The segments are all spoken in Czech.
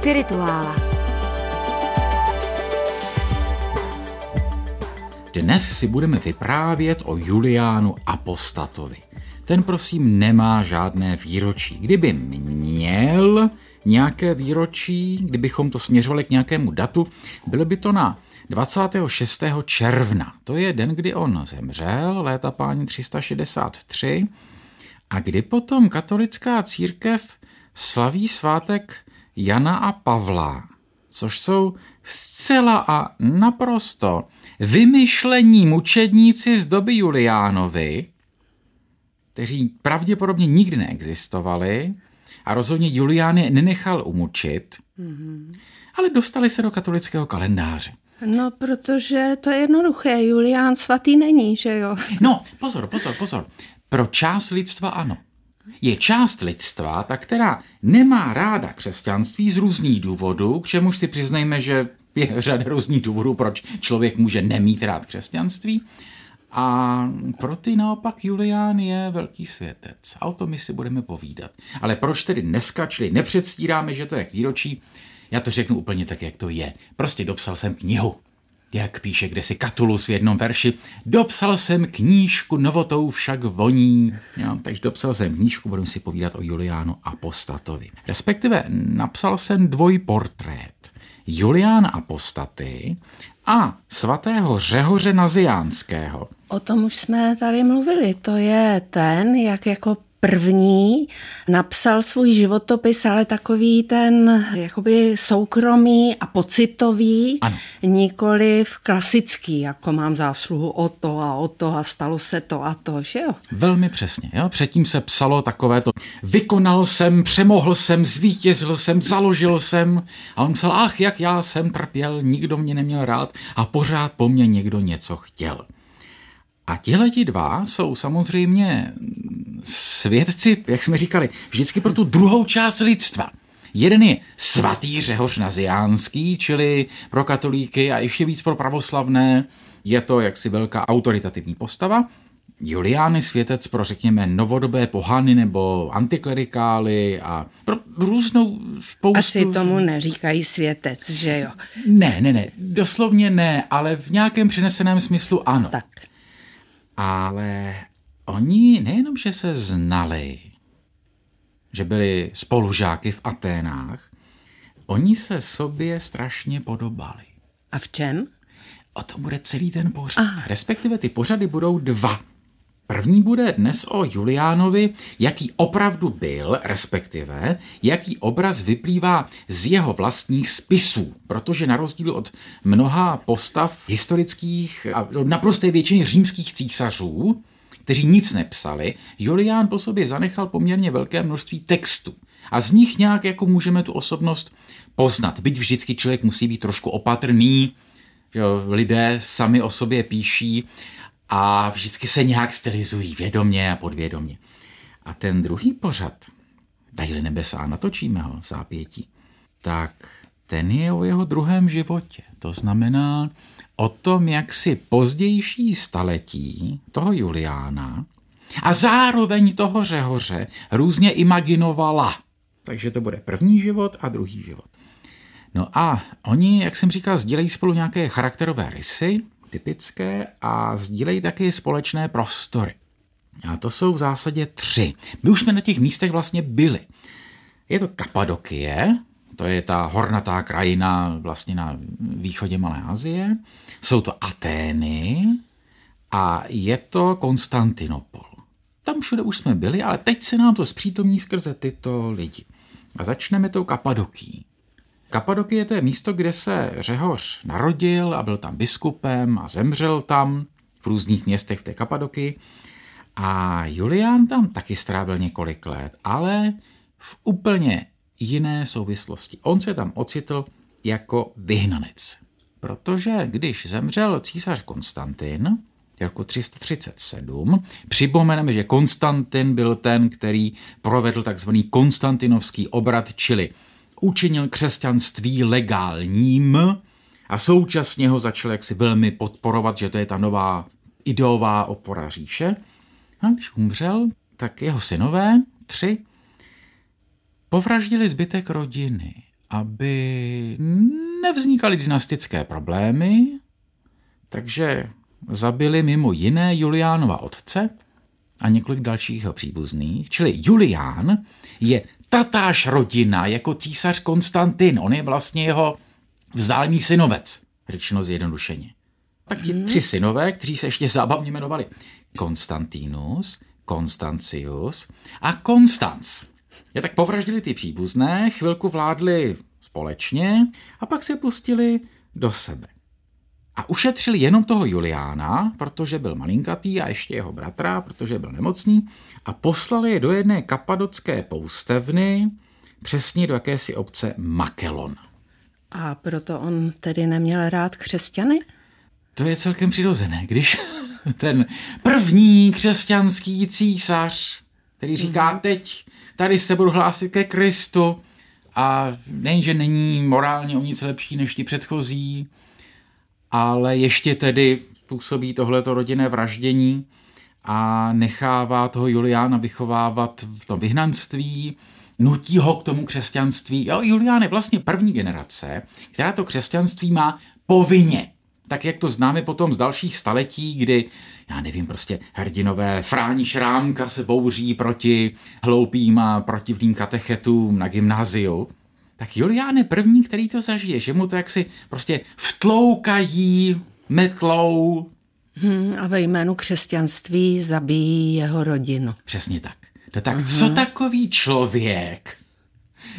Spirituála. Dnes si budeme vyprávět o Juliánu Apostatovi. Ten prosím nemá žádné výročí. Kdyby měl nějaké výročí, kdybychom to směřovali k nějakému datu, bylo by to na 26. června. To je den, kdy on zemřel, léta páni 363. A kdy potom katolická církev slaví svátek Jana a Pavla, což jsou zcela a naprosto vymyšlení mučedníci z doby Juliánovi, kteří pravděpodobně nikdy neexistovali a rozhodně Julián je nenechal umučit, mm-hmm. ale dostali se do katolického kalendáře. No, protože to je jednoduché, Julián svatý není, že jo? No, pozor, pozor, pozor. Pro část lidstva ano. Je část lidstva, ta, která nemá ráda křesťanství z různých důvodů, k čemuž si přiznejme, že je řada různých důvodů, proč člověk může nemít rád křesťanství. A pro ty naopak Julián je velký světec. A o tom my si budeme povídat. Ale proč tedy dneska, čili nepředstíráme, že to je výročí, já to řeknu úplně tak, jak to je. Prostě dopsal jsem knihu. Jak píše kde si Katulus v jednom verši, dopsal jsem knížku, novotou však voní. Jo, takže dopsal jsem knížku, budu si povídat o Juliánu Apostatovi. Respektive napsal jsem dvojportrét. Julián Apostaty a svatého Řehoře Naziánského. O tom už jsme tady mluvili. To je ten, jak jako první napsal svůj životopis, ale takový ten jakoby soukromý a pocitový, ano. nikoli v klasický, jako mám zásluhu o to a o to a stalo se to a to, že jo? Velmi přesně, jo. Předtím se psalo takové to, vykonal jsem, přemohl jsem, zvítězil jsem, založil jsem a on psal, ach, jak já jsem trpěl, nikdo mě neměl rád a pořád po mně někdo něco chtěl. A tihleti dva jsou samozřejmě svědci, jak jsme říkali, vždycky pro tu druhou část lidstva. Jeden je svatý Řehoř Naziánský, čili pro katolíky a ještě víc pro pravoslavné. Je to jaksi velká autoritativní postava. Julián je světec pro, řekněme, novodobé pohany nebo antiklerikály a pro různou spoustu... Asi tomu neříkají světec, že jo? Ne, ne, ne, doslovně ne, ale v nějakém přeneseném smyslu ano. Tak. Ale oni nejenom, že se znali, že byli spolužáky v Aténách, oni se sobě strašně podobali. A v čem? O tom bude celý ten pořad. Aha. Respektive ty pořady budou dva. První bude dnes o Juliánovi, jaký opravdu byl, respektive jaký obraz vyplývá z jeho vlastních spisů, protože na rozdíl od mnoha postav historických a naprosté většiny římských císařů, kteří nic nepsali, Julián po sobě zanechal poměrně velké množství textů. A z nich nějak jako můžeme tu osobnost poznat. Byť vždycky člověk musí být trošku opatrný, že lidé sami o sobě píší a vždycky se nějak stylizují vědomě a podvědomě. A ten druhý pořad, Dajli nebesa, natočíme ho v zápětí, tak ten je o jeho druhém životě. To znamená o tom, jak si pozdější staletí toho Juliána a zároveň toho Řehoře různě imaginovala. Takže to bude první život a druhý život. No a oni, jak jsem říkal, sdílejí spolu nějaké charakterové rysy, typické, a sdílejí taky společné prostory. A to jsou v zásadě tři. My už jsme na těch místech vlastně byli. Je to Kapadokie, to je ta hornatá krajina vlastně na východě Malé Asie. Jsou to Atény a je to Konstantinopol. Tam všude už jsme byli, ale teď se nám to zpřítomní skrze tyto lidi. A začneme tou Kapadokí. Kapadokie to je místo, kde se Řehoř narodil a byl tam biskupem a zemřel tam v různých městech v té Kapadoky. A Julián tam taky strávil několik let, ale v úplně jiné souvislosti. On se tam ocitl jako vyhnanec. Protože když zemřel císař Konstantin, jako 337. Připomeneme, že Konstantin byl ten, který provedl takzvaný konstantinovský obrat, čili učinil křesťanství legálním a současně ho začal jaksi velmi podporovat, že to je ta nová ideová opora říše. A když umřel, tak jeho synové, tři, povraždili zbytek rodiny aby nevznikaly dynastické problémy, takže zabili mimo jiné Juliánova otce a několik dalších jeho příbuzných. Čili Julián je tatáž rodina jako císař Konstantin. On je vlastně jeho vzdálený synovec, řečeno zjednodušeně. Tak ti tři synové, kteří se ještě zábavně jmenovali Konstantinus, Konstancius a Konstanc. Je tak povraždili ty příbuzné, chvilku vládli společně a pak se pustili do sebe. A ušetřili jenom toho Juliána, protože byl malinkatý a ještě jeho bratra, protože byl nemocný a poslali je do jedné kapadocké poustevny, přesně do jakési obce Makelon. A proto on tedy neměl rád křesťany? To je celkem přirozené, když ten první křesťanský císař, který říká mm-hmm. teď, tady se budu hlásit ke Kristu a nejenže není morálně o nic lepší než ti předchozí, ale ještě tedy působí tohleto rodinné vraždění a nechává toho Juliána vychovávat v tom vyhnanství, nutí ho k tomu křesťanství. Jo, Julián je vlastně první generace, která to křesťanství má povinně. Tak jak to známe potom z dalších staletí, kdy, já nevím, prostě hrdinové Fráni Šrámka se bouří proti hloupým a protivným katechetům na gymnáziu, tak Julián je první, který to zažije, že mu to jaksi prostě vtloukají metlou. Hmm, a ve jménu křesťanství zabíjí jeho rodinu. Přesně tak. No tak uh-huh. co takový člověk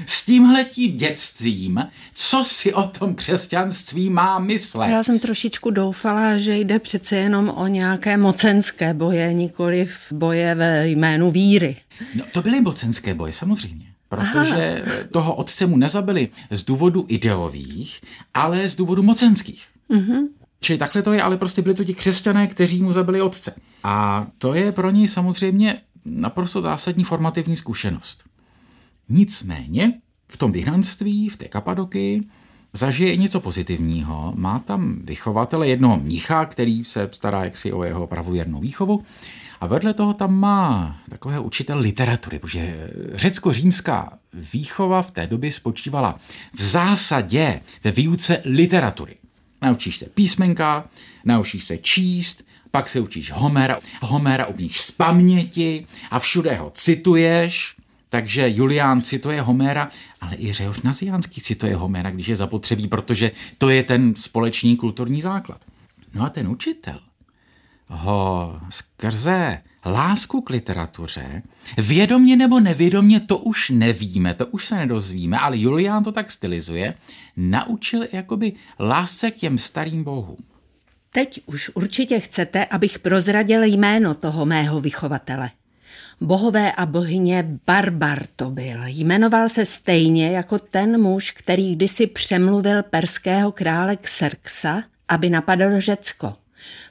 s tímhletím dětstvím, co si o tom křesťanství má myslet? Já jsem trošičku doufala, že jde přece jenom o nějaké mocenské boje, nikoli v boje ve jménu víry. No to byly mocenské boje, samozřejmě protože Aha. toho otce mu nezabili z důvodu ideových, ale z důvodu mocenských. Mm-hmm. Čili takhle to je, ale prostě byli to ti křesťané, kteří mu zabili otce. A to je pro něj samozřejmě naprosto zásadní formativní zkušenost. Nicméně v tom vyhnanství, v té Kapadoky, zažije i něco pozitivního. Má tam vychovatele jednoho mnicha, který se stará jaksi o jeho pravověrnou výchovu a vedle toho tam má takového učitel literatury, protože řecko-římská výchova v té době spočívala v zásadě ve výuce literatury. Naučíš se písmenka, naučíš se číst, pak se učíš Homera, Homera umíš z paměti a všude ho cituješ, takže Julián cituje Homera, ale i Řehoř Naziánský cituje Homera, když je zapotřebí, protože to je ten společný kulturní základ. No a ten učitel ho skrze lásku k literatuře, vědomně nebo nevědomně, to už nevíme, to už se nedozvíme, ale Julián to tak stylizuje, naučil jakoby lásce k těm starým bohům. Teď už určitě chcete, abych prozradil jméno toho mého vychovatele. Bohové a bohyně Barbar to byl. Jmenoval se stejně jako ten muž, který kdysi přemluvil perského krále Xerxa, aby napadl Řecko.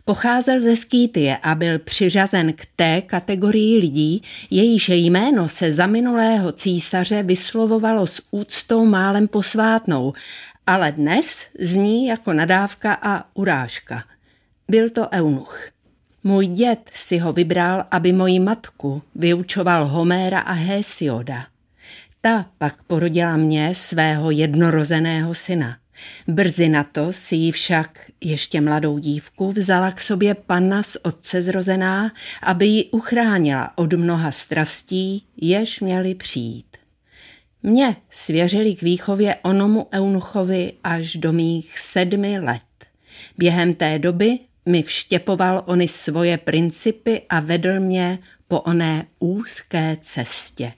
Pocházel ze Skýtie a byl přiřazen k té kategorii lidí, jejíž jméno se za minulého císaře vyslovovalo s úctou málem posvátnou, ale dnes zní jako nadávka a urážka. Byl to eunuch. Můj děd si ho vybral, aby moji matku vyučoval Homéra a Hesioda. Ta pak porodila mě svého jednorozeného syna. Brzy na to si ji však ještě mladou dívku vzala k sobě panna z otce zrozená, aby ji uchránila od mnoha strastí, jež měly přijít. Mě svěřili k výchově onomu eunuchovi až do mých sedmi let. Během té doby mi vštěpoval ony svoje principy a vedl mě po oné úzké cestě.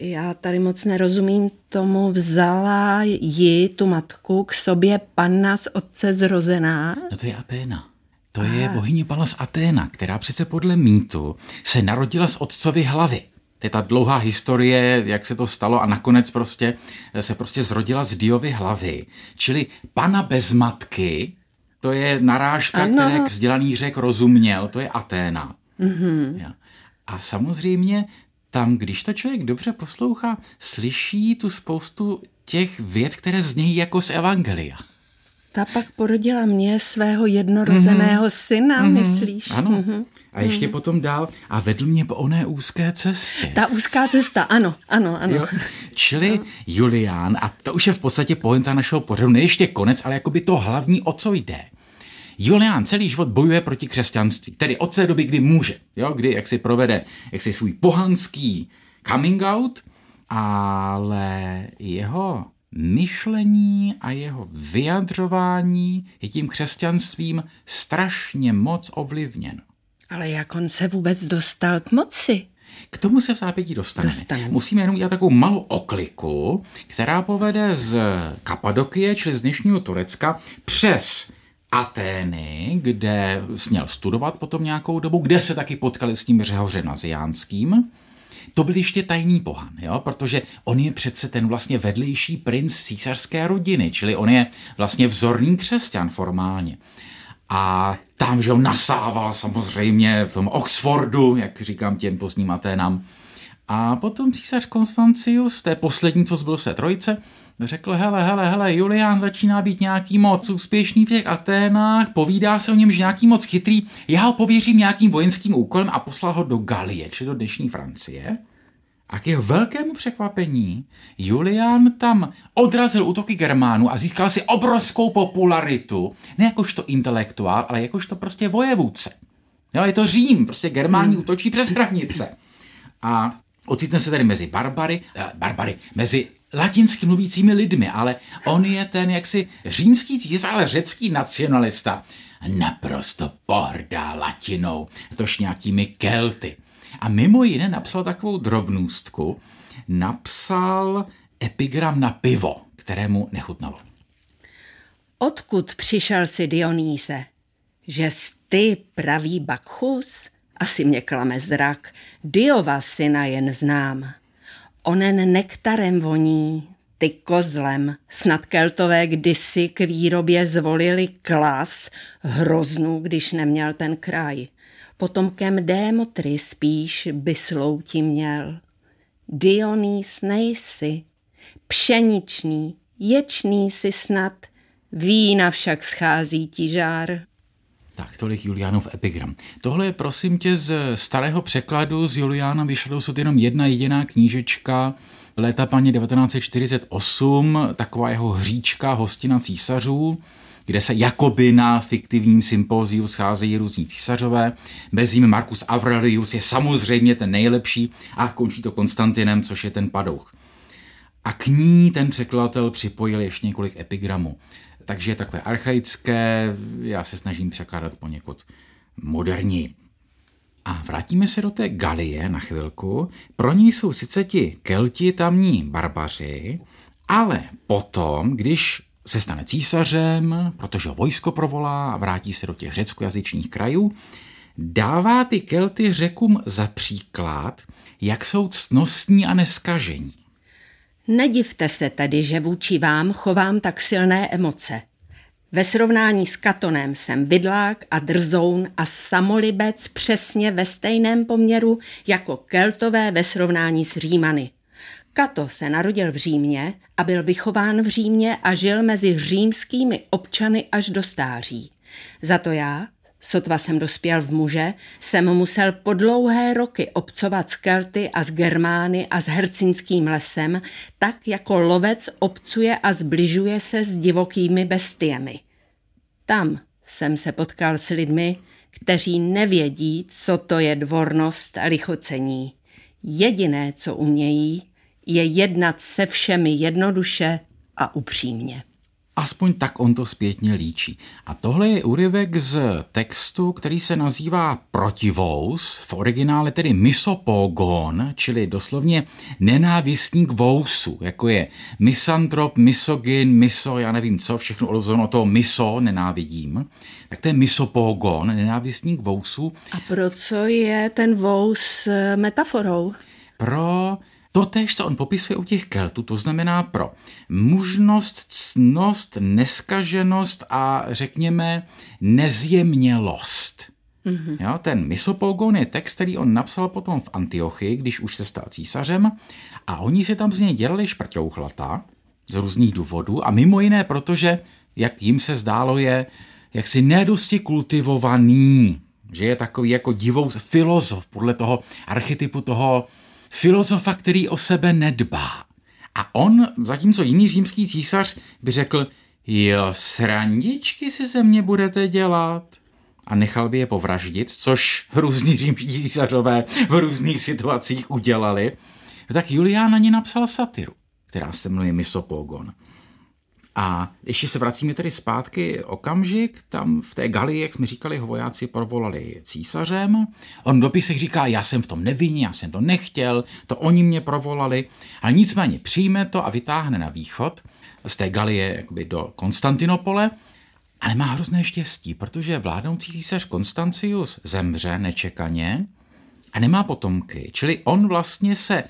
Já tady moc nerozumím tomu, vzala ji, tu matku, k sobě panna z otce zrozená? No to je Aténa. To Aha. je bohyně Palas Aténa, která přece podle mýtu se narodila z otcovy hlavy. To je ta dlouhá historie, jak se to stalo a nakonec prostě se prostě zrodila z Diovy hlavy. Čili pana bez matky, to je narážka, ano. které vzdělaný řek rozuměl, to je Aténa. Mm-hmm. A samozřejmě tam, když to člověk dobře poslouchá, slyší tu spoustu těch věd, které znějí jako z Evangelia. Ta pak porodila mě svého jednorozeného mm-hmm. syna, mm-hmm. myslíš? Ano. Mm-hmm. A ještě mm-hmm. potom dál a vedl mě po oné úzké cestě. Ta úzká cesta, ano, ano, ano. Jo. Čili no. Julián, a to už je v podstatě pointa našeho pořadu, ne ještě konec, ale jakoby to hlavní, o co jde. Julián celý život bojuje proti křesťanství, tedy od té doby, kdy může, jo, kdy jak si provede jak si svůj pohanský coming out, ale jeho myšlení a jeho vyjadřování je tím křesťanstvím strašně moc ovlivněn. Ale jak on se vůbec dostal k moci? K tomu se v zápětí dostaneme. dostaneme. Musíme jenom udělat takovou malou okliku, která povede z Kapadokie, čili z dnešního Turecka, přes Atény, kde směl studovat potom nějakou dobu, kde se taky potkali s tím Řehoře Naziánským. To byl ještě tajný pohan, jo? protože on je přece ten vlastně vedlejší princ císařské rodiny, čili on je vlastně vzorný křesťan formálně. A tam, že on nasával samozřejmě v tom Oxfordu, jak říkám těm pozdním Aténám. A potom císař Konstancius, to je poslední, co zbyl se trojice, řekl, hele, hele, hele, Julián začíná být nějaký moc úspěšný v těch Aténách, povídá se o něm, že nějaký moc chytrý, já ho pověřím nějakým vojenským úkolem a poslal ho do Galie, či do dnešní Francie. A k jeho velkému překvapení Julián tam odrazil útoky Germánů a získal si obrovskou popularitu, ne jakožto intelektuál, ale jakožto prostě vojevůdce. Jo, je to Řím, prostě Germáni hmm. útočí přes hranice. A ocitne se tady mezi barbary, eh, barbary, mezi latinsky mluvícími lidmi, ale on je ten jaksi římský císař, ale řecký nacionalista. Naprosto pohrdá latinou, tož nějakými kelty. A mimo jiné napsal takovou drobnůstku, napsal epigram na pivo, kterému nechutnalo. Odkud přišel si Dionýze? Že ty pravý Bakchus? Asi mě klame zrak, Diova syna jen znám. Onen nektarem voní, ty kozlem, snad keltové kdysi k výrobě zvolili klas, hroznu, když neměl ten kraj. Potomkem Démotry spíš by slouti měl. Dionýs nejsi, pšeničný, ječný si snad, vína však schází ti žár. Tak, tolik Juliánův epigram. Tohle je, prosím tě, z starého překladu z Juliána vyšla dosud jenom jedna jediná knížečka, léta paní 1948, taková jeho hříčka hostina císařů, kde se jakoby na fiktivním sympóziu scházejí různí císařové. Mezi nimi Marcus Aurelius je samozřejmě ten nejlepší a končí to Konstantinem, což je ten padouch. A k ní ten překladatel připojil ještě několik epigramů takže je takové archaické, já se snažím překládat poněkud moderní. A vrátíme se do té Galie na chvilku. Pro ní jsou sice ti kelti tamní barbaři, ale potom, když se stane císařem, protože ho vojsko provolá a vrátí se do těch řeckojazyčných krajů, dává ty kelty řekům za příklad, jak jsou cnostní a neskažení. Nedivte se tedy, že vůči vám chovám tak silné emoce. Ve srovnání s Katonem jsem vidlák a drzoun a samolibec přesně ve stejném poměru jako Keltové ve srovnání s Římany. Kato se narodil v Římě a byl vychován v Římě a žil mezi římskými občany až do stáří. Za to já, Sotva jsem dospěl v muže, jsem musel po dlouhé roky obcovat s Kelty a s Germány a s hercinským lesem, tak jako lovec obcuje a zbližuje se s divokými bestiemi. Tam jsem se potkal s lidmi, kteří nevědí, co to je dvornost a lichocení. Jediné, co umějí, je jednat se všemi jednoduše a upřímně. Aspoň tak on to zpětně líčí. A tohle je úryvek z textu, který se nazývá Protivous, v originále tedy misopogon, čili doslovně nenávistník vousu, jako je misantrop, misogyn, miso, já nevím co, všechno odvozeno toho miso, nenávidím. Tak to je misopogon, nenávistník vousu. A pro co je ten vous metaforou? Pro Totež, co on popisuje u těch Keltů, to znamená pro mužnost, cnost, neskaženost a řekněme nezjemnělost. Mm-hmm. Jo, ten Misopogon je text, který on napsal potom v Antiochii, když už se stal císařem a oni si tam z něj dělali šprťouchlata z různých důvodů a mimo jiné protože jak jim se zdálo, je jaksi nedosti kultivovaný, že je takový jako divou filozof podle toho archetypu toho filozofa, který o sebe nedbá. A on, zatímco jiný římský císař by řekl, jo, srandičky si ze mě budete dělat a nechal by je povraždit, což různí římští císařové v různých situacích udělali, tak Julián na ně napsal satiru, která se jmenuje Misopogon. A ještě se vracíme tedy zpátky okamžik, tam v té Galii, jak jsme říkali, ho vojáci provolali císařem. On v dopisech říká, já jsem v tom nevinný, já jsem to nechtěl, to oni mě provolali, ale nicméně přijme to a vytáhne na východ z té Galie jakoby do Konstantinopole a nemá hrozné štěstí, protože vládnoucí císař Konstancius zemře nečekaně a nemá potomky. Čili on vlastně se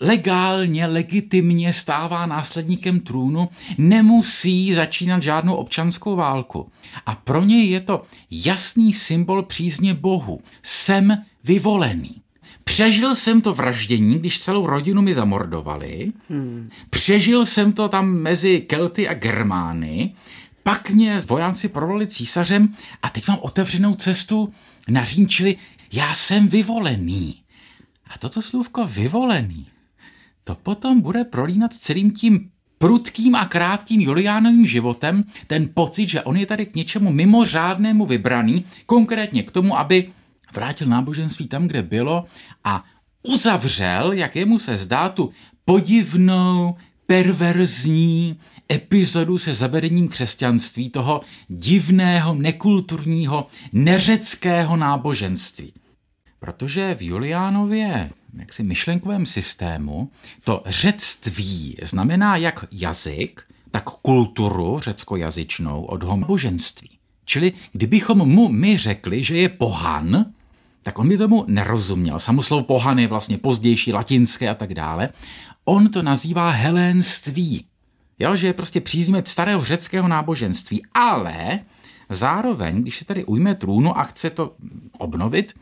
legálně, legitimně stává následníkem trůnu, nemusí začínat žádnou občanskou válku. A pro něj je to jasný symbol přízně Bohu. Jsem vyvolený. Přežil jsem to vraždění, když celou rodinu mi zamordovali. Hmm. Přežil jsem to tam mezi Kelty a Germány. Pak mě vojáci provolili císařem a teď mám otevřenou cestu na Řím, čili já jsem vyvolený. A toto slůvko vyvolený to potom bude prolínat celým tím prudkým a krátkým Juliánovým životem ten pocit, že on je tady k něčemu mimořádnému vybraný, konkrétně k tomu, aby vrátil náboženství tam, kde bylo a uzavřel, jak jemu se zdá, tu podivnou, perverzní epizodu se zavedením křesťanství, toho divného, nekulturního, neřeckého náboženství. Protože v Juliánově jaksi myšlenkovém systému to řectví znamená jak jazyk, tak kulturu řeckojazyčnou od homoboženství. Čili kdybychom mu my řekli, že je pohan, tak on by tomu nerozuměl. Samoslov pohan je vlastně pozdější, latinské a tak dále. On to nazývá helénství. Jo, že je prostě příznimet starého řeckého náboženství. Ale zároveň, když se tady ujme trůnu a chce to obnovit,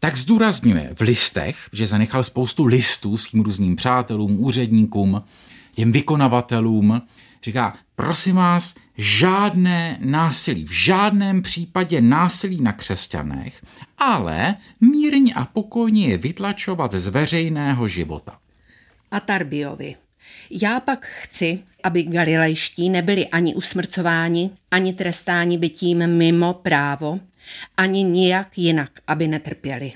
tak zdůrazňuje v listech, že zanechal spoustu listů svým různým přátelům, úředníkům, těm vykonavatelům. Říká, prosím vás, žádné násilí, v žádném případě násilí na křesťanech, ale mírně a pokojně je vytlačovat z veřejného života. A Tarbiovi. Já pak chci, aby galilejští nebyli ani usmrcováni, ani trestáni bytím mimo právo, ani nijak jinak, aby netrpěli.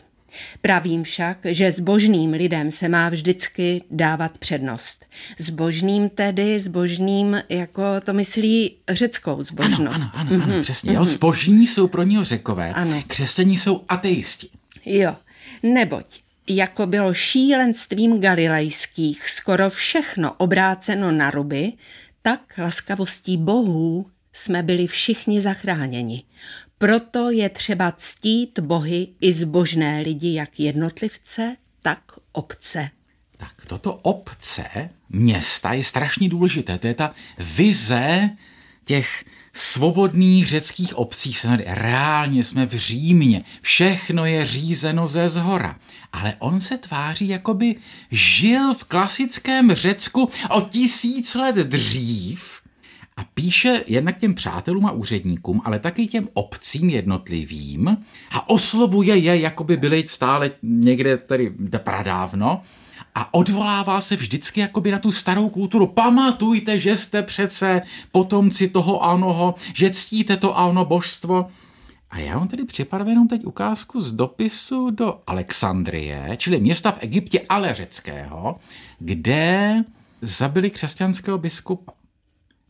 Pravím však, že zbožným lidem se má vždycky dávat přednost. Zbožným tedy, zbožným, jako to myslí řeckou zbožnost. Ano, ano, ano, ano mm-hmm. přesně. Mm-hmm. Jo, zbožní jsou pro něho řekové, ano. křesťaní jsou ateisti. Jo, neboť jako bylo šílenstvím galilejských skoro všechno obráceno na ruby, tak laskavostí bohů jsme byli všichni zachráněni. Proto je třeba ctít bohy i zbožné lidi, jak jednotlivce, tak obce. Tak toto obce, města je strašně důležité. To je ta vize těch svobodných řeckých obcí. Reálně jsme v Římě, všechno je řízeno ze zhora. Ale on se tváří, jako by žil v klasickém Řecku o tisíc let dřív a píše jednak těm přátelům a úředníkům, ale taky těm obcím jednotlivým a oslovuje je, jako by byli stále někde tady pradávno a odvolává se vždycky jakoby na tu starou kulturu. Pamatujte, že jste přece potomci toho anoho, že ctíte to ano božstvo. A já vám tedy připravenou teď ukázku z dopisu do Alexandrie, čili města v Egyptě, ale řeckého, kde zabili křesťanského biskupa.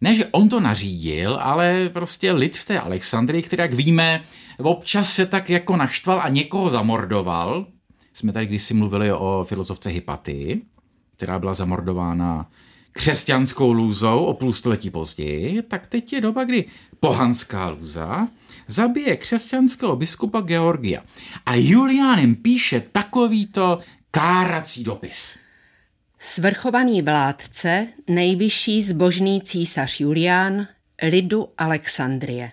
Ne, že on to nařídil, ale prostě lid v té Alexandrii, který, jak víme, občas se tak jako naštval a někoho zamordoval. Jsme tady kdysi mluvili o filozofce Hypatii, která byla zamordována křesťanskou lůzou o půl století později, tak teď je doba, kdy pohanská lůza zabije křesťanského biskupa Georgia. A Julián jim píše takovýto kárací dopis. Svrchovaný vládce, nejvyšší zbožný císař Julián, lidu Alexandrie.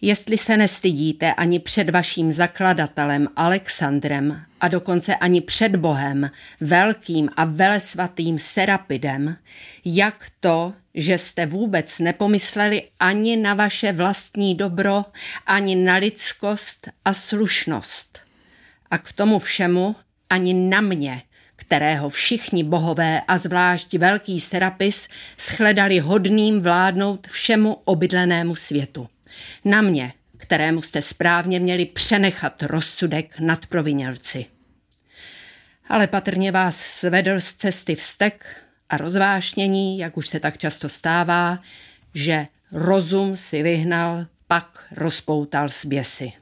Jestli se nestydíte ani před vaším zakladatelem Alexandrem a dokonce ani před Bohem, velkým a velesvatým Serapidem, jak to, že jste vůbec nepomysleli ani na vaše vlastní dobro, ani na lidskost a slušnost. A k tomu všemu ani na mě, kterého všichni bohové a zvlášť velký Serapis shledali hodným vládnout všemu obydlenému světu. Na mě, kterému jste správně měli přenechat rozsudek nad provinělci. Ale patrně vás svedl z cesty vztek a rozvášnění, jak už se tak často stává, že rozum si vyhnal, pak rozpoutal běsy.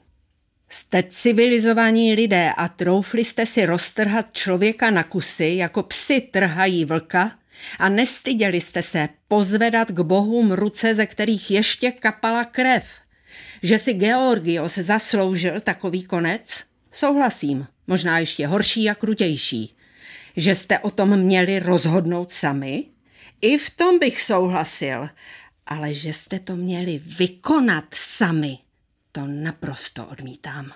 Jste civilizovaní lidé a troufli jste si roztrhat člověka na kusy, jako psi trhají vlka, a nestyděli jste se pozvedat k bohům ruce, ze kterých ještě kapala krev. Že si Georgios zasloužil takový konec? Souhlasím, možná ještě horší a krutější. Že jste o tom měli rozhodnout sami? I v tom bych souhlasil, ale že jste to měli vykonat sami, to naprosto odmítám.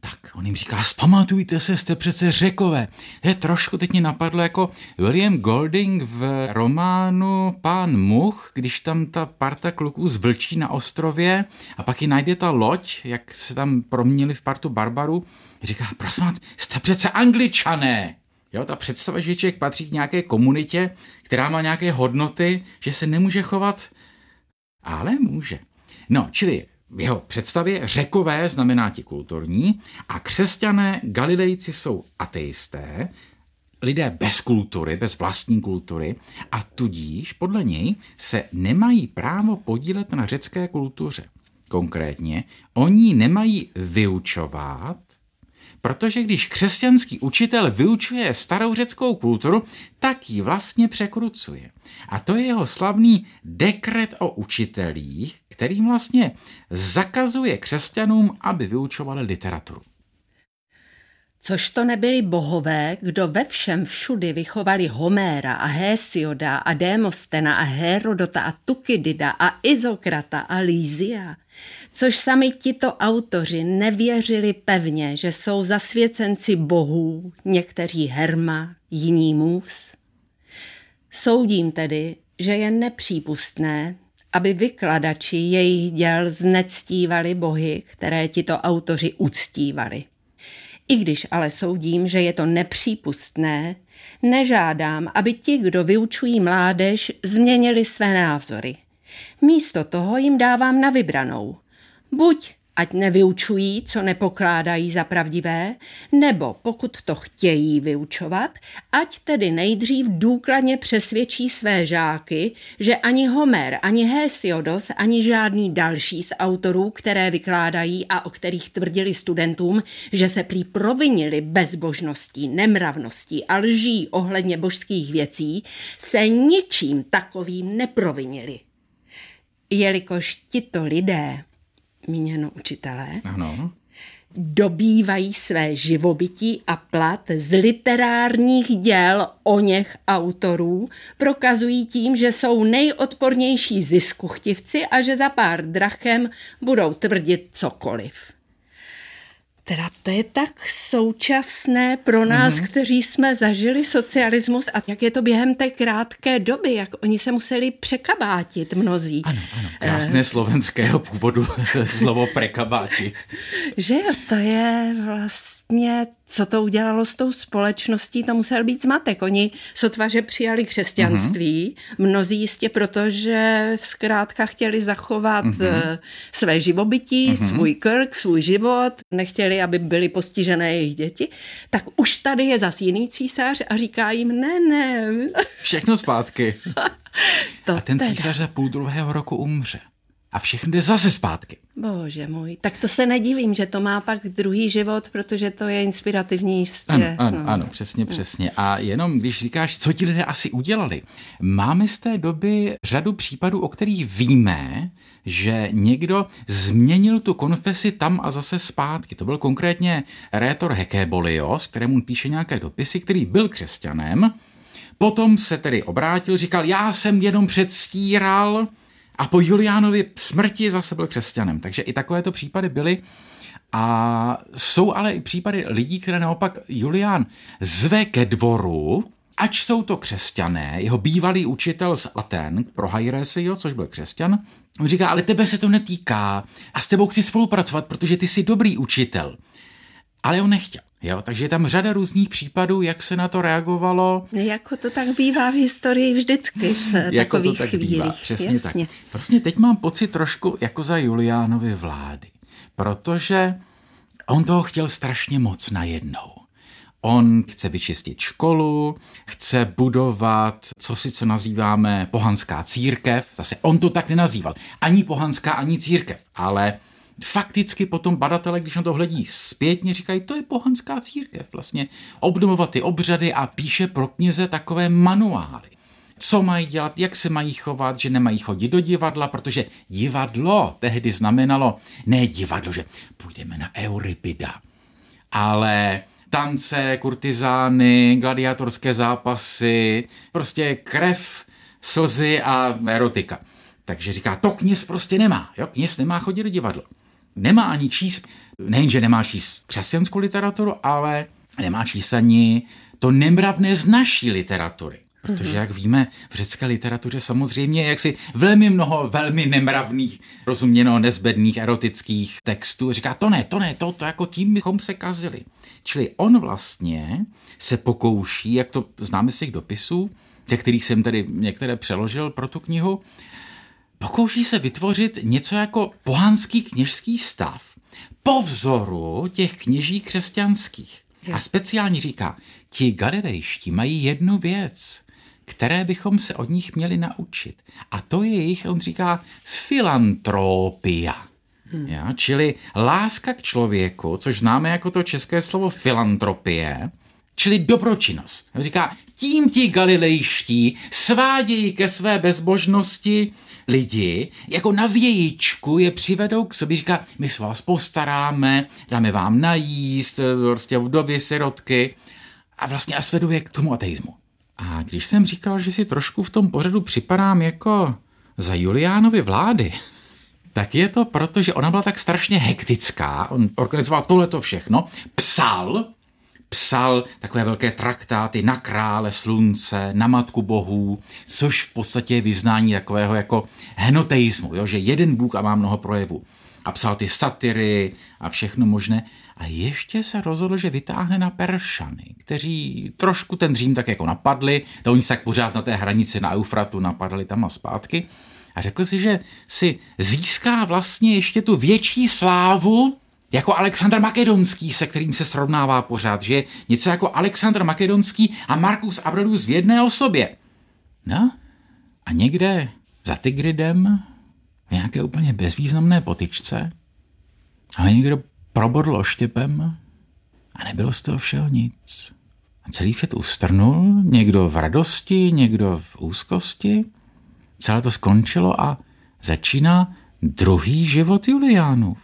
Tak, on jim říká, zpamatujte se, jste přece řekové. Je trošku teď mě napadlo jako William Golding v románu Pán Much, když tam ta parta kluků zvlčí na ostrově a pak ji najde ta loď, jak se tam proměnili v partu barbaru. Říká, prosím vás, jste přece angličané. Jo, ta představa, že člověk patří k nějaké komunitě, která má nějaké hodnoty, že se nemůže chovat, ale může. No, čili v jeho představě řekové znamená ti kulturní a křesťané, galilejci jsou ateisté, lidé bez kultury, bez vlastní kultury a tudíž podle něj se nemají právo podílet na řecké kultuře. Konkrétně, oni nemají vyučovat, protože když křesťanský učitel vyučuje starou řeckou kulturu, tak ji vlastně překrucuje. A to je jeho slavný dekret o učitelích, kterým vlastně zakazuje křesťanům, aby vyučovali literaturu. Což to nebyli bohové, kdo ve všem všudy vychovali Homéra a Hésioda a Démostena a Herodota a Tukidida a Izokrata a Lízia. Což sami tito autoři nevěřili pevně, že jsou zasvěcenci bohů, někteří Herma, jiní Mus. Soudím tedy, že je nepřípustné, aby vykladači jejich děl znectívali bohy, které tito autoři uctívali. I když ale soudím, že je to nepřípustné, nežádám, aby ti, kdo vyučují mládež, změnili své názory. Místo toho jim dávám na vybranou. Buď ať nevyučují, co nepokládají za pravdivé, nebo pokud to chtějí vyučovat, ať tedy nejdřív důkladně přesvědčí své žáky, že ani Homer, ani Hesiodos, ani žádný další z autorů, které vykládají a o kterých tvrdili studentům, že se prý provinili bezbožností, nemravností a lží ohledně božských věcí, se ničím takovým neprovinili. Jelikož tito lidé míněno učitelé, ano. dobývají své živobytí a plat z literárních děl o něch autorů, prokazují tím, že jsou nejodpornější ziskuchtivci a že za pár drachem budou tvrdit cokoliv. Teda to je tak současné pro nás, mm-hmm. kteří jsme zažili socialismus a jak je to během té krátké doby, jak oni se museli překabátit mnozí. Ano, ano, krásné eh. slovenského původu slovo prekabátit. Že jo, to je vlastně co to udělalo s tou společností, to musel být zmatek. Oni sotva, že přijali křesťanství, uh-huh. mnozí jistě proto, že zkrátka chtěli zachovat uh-huh. své živobytí, uh-huh. svůj krk, svůj život, nechtěli, aby byly postižené jejich děti, tak už tady je zas jiný císař a říká jim ne, ne. Všechno zpátky. to a ten teda. císař za půl druhého roku umře a všechno jde zase zpátky. Bože můj, tak to se nedivím, že to má pak druhý život, protože to je inspirativní jistě. Ano, ano, no. ano, přesně, přesně. A jenom když říkáš, co ti lidé asi udělali, máme z té doby řadu případů, o kterých víme, že někdo změnil tu konfesi tam a zase zpátky. To byl konkrétně rétor Hekebolios, kterému píše nějaké dopisy, který byl křesťanem, potom se tedy obrátil, říkal, já jsem jenom předstíral, A po Juliánovi smrti zase byl křesťanem. Takže i takovéto případy byly. A jsou ale i případy lidí, které naopak Julián zve ke dvoru, Ač jsou to křesťané, jeho bývalý učitel z Aten, Hairesio, což byl křesťan, on říká, ale tebe se to netýká a s tebou chci spolupracovat, protože ty jsi dobrý učitel. Ale on nechtěl. Jo, takže je tam řada různých případů, jak se na to reagovalo. Jako to tak bývá v historii vždycky v jako takových to tak chvílích. bývá, přesně Jasně. tak. Prostě teď mám pocit trošku jako za Juliánovy vlády, protože on toho chtěl strašně moc najednou. On chce vyčistit školu, chce budovat, co si co nazýváme pohanská církev. Zase on to tak nenazýval. Ani pohanská, ani církev. Ale fakticky potom badatele, když na to hledí zpětně, říkají, to je pohanská církev. Vlastně obnovovat ty obřady a píše pro kněze takové manuály. Co mají dělat, jak se mají chovat, že nemají chodit do divadla, protože divadlo tehdy znamenalo, ne divadlo, že půjdeme na Euripida, ale tance, kurtizány, gladiátorské zápasy, prostě krev, slzy a erotika. Takže říká, to kněz prostě nemá. Jo? Kněz nemá chodit do divadla. Nemá ani číst, nejenže nemá číst křesťanskou literaturu, ale nemá číst ani to nemravné z naší literatury. Protože, jak víme, v řecké literatuře samozřejmě je jaksi velmi mnoho velmi nemravných, rozuměno nezbedných erotických textů. Říká, to ne, to ne, to, to jako tím bychom se kazili. Čili on vlastně se pokouší, jak to známe z těch dopisů, těch, kterých jsem tady některé přeložil pro tu knihu, pokouší se vytvořit něco jako pohanský kněžský stav po vzoru těch kněží křesťanských. A speciálně říká, ti galilejští mají jednu věc, které bychom se od nich měli naučit. A to je jejich, on říká, filantropia. Hmm. Ja, čili láska k člověku, což známe jako to české slovo filantropie, čili dobročinnost. Říká, tím ti galilejští svádějí ke své bezbožnosti lidi, jako na vějičku je přivedou k sobě, říká, my se vás postaráme, dáme vám najíst, prostě vdovy, sirotky a vlastně a svedou je k tomu ateismu. A když jsem říkal, že si trošku v tom pořadu připadám jako za Juliánovi vlády, tak je to proto, že ona byla tak strašně hektická, on organizoval tohleto všechno, psal, psal takové velké traktáty na krále slunce, na matku bohů, což v podstatě je vyznání takového jako henoteismu, jo, že jeden bůh a má mnoho projevů. A psal ty satyry a všechno možné. A ještě se rozhodl, že vytáhne na Peršany, kteří trošku ten Řím tak jako napadli, to oni se tak pořád na té hranici na Eufratu napadali tam a zpátky. A řekl si, že si získá vlastně ještě tu větší slávu, jako Alexandr Makedonský, se kterým se srovnává pořád, že něco jako Alexandr Makedonský a Markus Aurelius v jedné osobě. No a někde za Tigridem, v nějaké úplně bezvýznamné potyčce, a někdo probodl oštěpem a nebylo z toho všeho nic. A celý svět ustrnul, někdo v radosti, někdo v úzkosti. Celé to skončilo a začíná druhý život Juliánův.